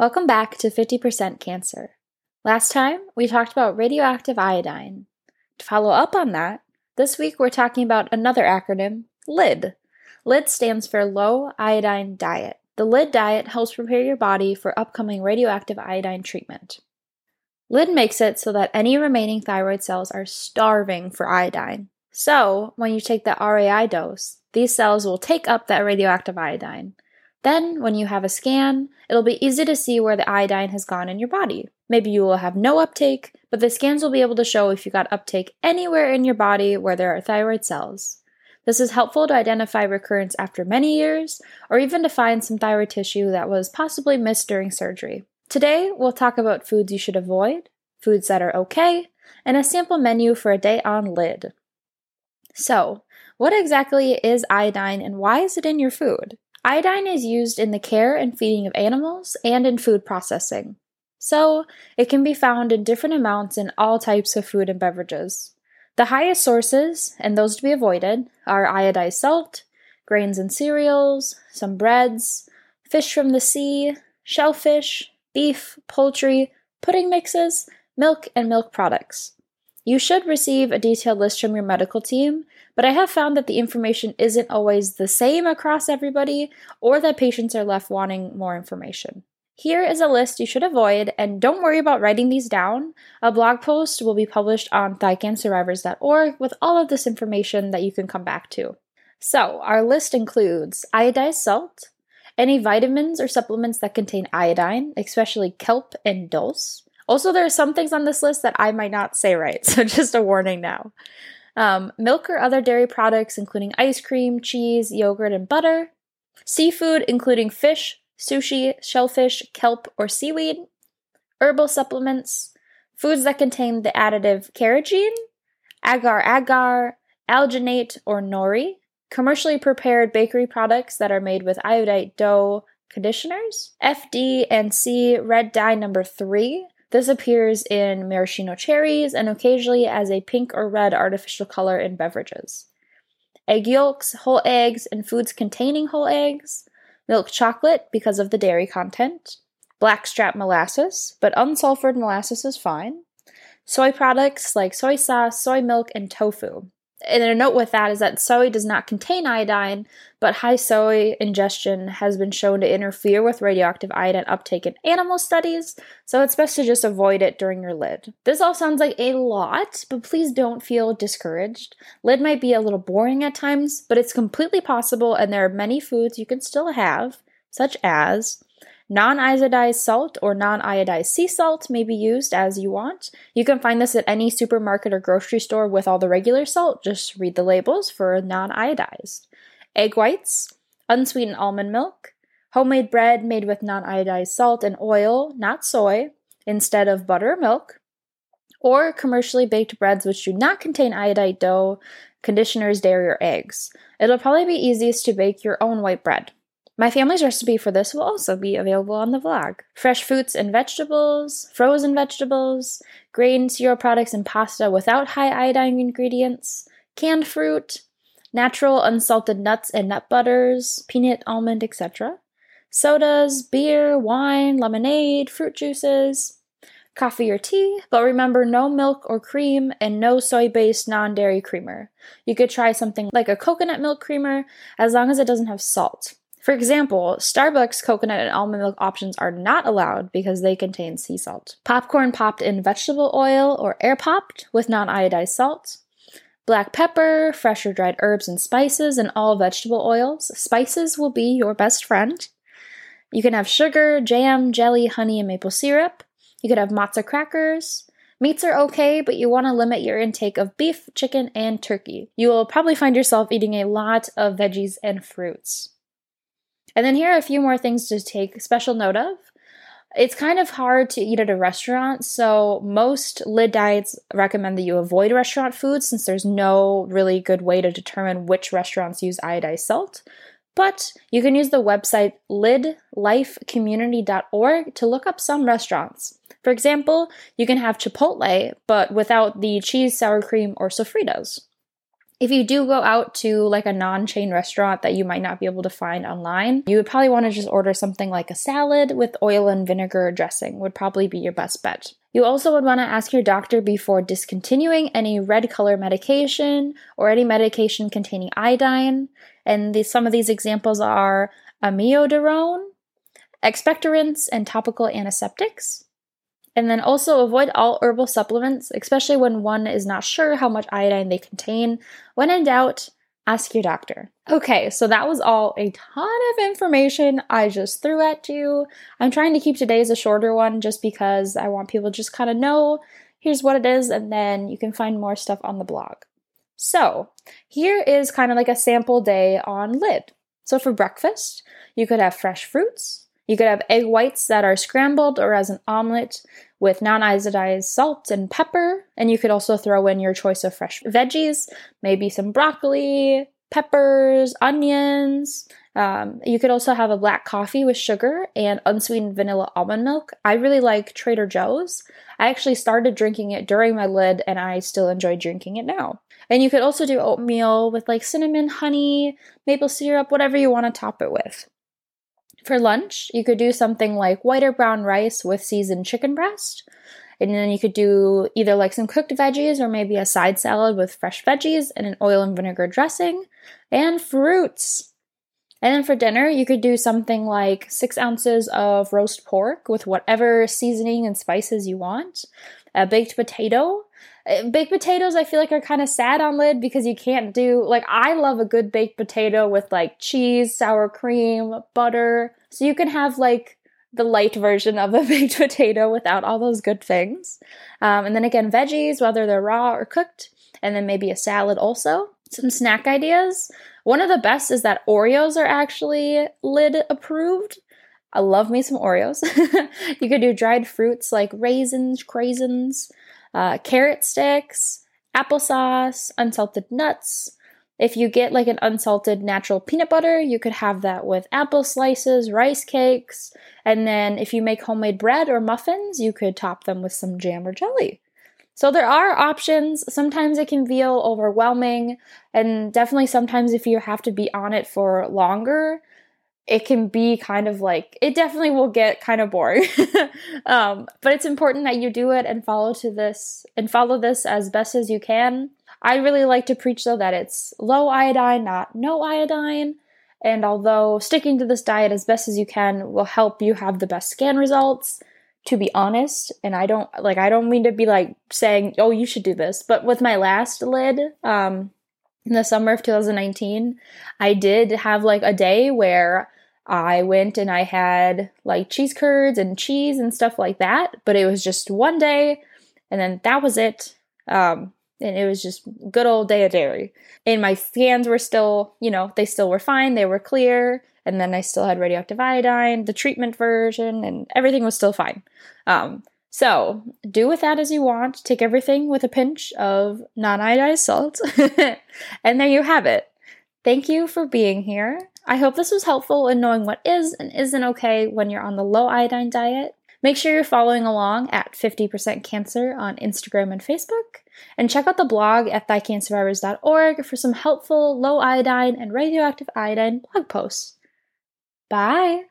Welcome back to 50% Cancer. Last time, we talked about radioactive iodine. To follow up on that, this week we're talking about another acronym, LID. LID stands for Low Iodine Diet. The LID diet helps prepare your body for upcoming radioactive iodine treatment. LID makes it so that any remaining thyroid cells are starving for iodine. So, when you take the RAI dose, these cells will take up that radioactive iodine. Then, when you have a scan, it'll be easy to see where the iodine has gone in your body. Maybe you will have no uptake, but the scans will be able to show if you got uptake anywhere in your body where there are thyroid cells. This is helpful to identify recurrence after many years, or even to find some thyroid tissue that was possibly missed during surgery. Today, we'll talk about foods you should avoid, foods that are okay, and a sample menu for a day on lid. So, what exactly is iodine and why is it in your food? Iodine is used in the care and feeding of animals and in food processing. So, it can be found in different amounts in all types of food and beverages. The highest sources, and those to be avoided, are iodized salt, grains and cereals, some breads, fish from the sea, shellfish, beef, poultry, pudding mixes, milk, and milk products. You should receive a detailed list from your medical team, but I have found that the information isn't always the same across everybody, or that patients are left wanting more information. Here is a list you should avoid, and don't worry about writing these down. A blog post will be published on thycancersurvivors.org with all of this information that you can come back to. So, our list includes iodized salt, any vitamins or supplements that contain iodine, especially kelp and dulse, also, there are some things on this list that I might not say right, so just a warning now. Um, milk or other dairy products, including ice cream, cheese, yogurt, and butter. Seafood, including fish, sushi, shellfish, kelp, or seaweed. Herbal supplements. Foods that contain the additive carrageenan, agar agar, alginate, or nori. Commercially prepared bakery products that are made with iodate dough conditioners. FD and C red dye number 3 this appears in maraschino cherries and occasionally as a pink or red artificial color in beverages. Egg yolks, whole eggs, and foods containing whole eggs, milk chocolate because of the dairy content, blackstrap molasses, but unsulfured molasses is fine, soy products like soy sauce, soy milk, and tofu and a note with that is that soy does not contain iodine, but high soy ingestion has been shown to interfere with radioactive iodine uptake in animal studies, so it's best to just avoid it during your lid. This all sounds like a lot, but please don't feel discouraged. Lid might be a little boring at times, but it's completely possible, and there are many foods you can still have, such as Non iodized salt or non iodized sea salt may be used as you want. You can find this at any supermarket or grocery store with all the regular salt. Just read the labels for non iodized. Egg whites, unsweetened almond milk, homemade bread made with non iodized salt and oil, not soy, instead of butter or milk, or commercially baked breads which do not contain iodide dough, conditioners, dairy, or eggs. It'll probably be easiest to bake your own white bread. My family's recipe for this will also be available on the vlog. Fresh fruits and vegetables, frozen vegetables, grain, cereal products, and pasta without high iodine ingredients, canned fruit, natural unsalted nuts and nut butters, peanut, almond, etc. Sodas, beer, wine, lemonade, fruit juices, coffee or tea, but remember no milk or cream and no soy based non dairy creamer. You could try something like a coconut milk creamer as long as it doesn't have salt. For example, Starbucks coconut and almond milk options are not allowed because they contain sea salt. Popcorn popped in vegetable oil or air popped with non iodized salt. Black pepper, fresh or dried herbs and spices, and all vegetable oils. Spices will be your best friend. You can have sugar, jam, jelly, honey, and maple syrup. You could have matzo crackers. Meats are okay, but you want to limit your intake of beef, chicken, and turkey. You will probably find yourself eating a lot of veggies and fruits. And then here are a few more things to take special note of. It's kind of hard to eat at a restaurant, so most lid diets recommend that you avoid restaurant food since there's no really good way to determine which restaurants use iodized salt. But you can use the website lidlifecommunity.org to look up some restaurants. For example, you can have Chipotle, but without the cheese, sour cream, or sofritas. If you do go out to like a non chain restaurant that you might not be able to find online, you would probably want to just order something like a salad with oil and vinegar dressing, would probably be your best bet. You also would want to ask your doctor before discontinuing any red color medication or any medication containing iodine. And the, some of these examples are amiodarone, expectorants, and topical antiseptics. And then also avoid all herbal supplements, especially when one is not sure how much iodine they contain. When in doubt, ask your doctor. Okay, so that was all a ton of information I just threw at you. I'm trying to keep today's a shorter one just because I want people to just kind of know here's what it is, and then you can find more stuff on the blog. So, here is kind of like a sample day on lid. So, for breakfast, you could have fresh fruits, you could have egg whites that are scrambled or as an omelet with non iodized salt and pepper. And you could also throw in your choice of fresh veggies, maybe some broccoli, peppers, onions. Um, you could also have a black coffee with sugar and unsweetened vanilla almond milk. I really like Trader Joe's. I actually started drinking it during my lid and I still enjoy drinking it now. And you could also do oatmeal with like cinnamon, honey, maple syrup, whatever you want to top it with. For lunch, you could do something like white or brown rice with seasoned chicken breast. And then you could do either like some cooked veggies or maybe a side salad with fresh veggies and an oil and vinegar dressing and fruits. And then for dinner, you could do something like six ounces of roast pork with whatever seasoning and spices you want, a baked potato, uh, baked potatoes i feel like are kind of sad on lid because you can't do like i love a good baked potato with like cheese sour cream butter. So you can have like the light version of a baked potato without all those good things. Um, and then again veggies whether they're raw or cooked and then maybe a salad also. Some snack ideas. One of the best is that oreos are actually lid approved I love me some Oreos. you could do dried fruits like raisins, craisins, uh, carrot sticks, applesauce, unsalted nuts. If you get like an unsalted natural peanut butter, you could have that with apple slices, rice cakes, and then if you make homemade bread or muffins, you could top them with some jam or jelly. So there are options. Sometimes it can feel overwhelming, and definitely sometimes if you have to be on it for longer, it can be kind of like it definitely will get kind of boring. Um, but it's important that you do it and follow to this and follow this as best as you can. I really like to preach though that it's low iodine not no iodine. And although sticking to this diet as best as you can will help you have the best scan results to be honest and i don't like i don't mean to be like saying oh you should do this but with my last lid um in the summer of 2019 i did have like a day where I went and I had like cheese curds and cheese and stuff like that, but it was just one day and then that was it. Um, and it was just good old day of dairy. And my scans were still, you know, they still were fine, they were clear. And then I still had radioactive iodine, the treatment version, and everything was still fine. Um, so do with that as you want. Take everything with a pinch of non iodized salt. and there you have it. Thank you for being here. I hope this was helpful in knowing what is and isn't okay when you're on the low iodine diet. Make sure you're following along at 50% Cancer on Instagram and Facebook. And check out the blog at thycancersurvivors.org for some helpful low iodine and radioactive iodine blog posts. Bye!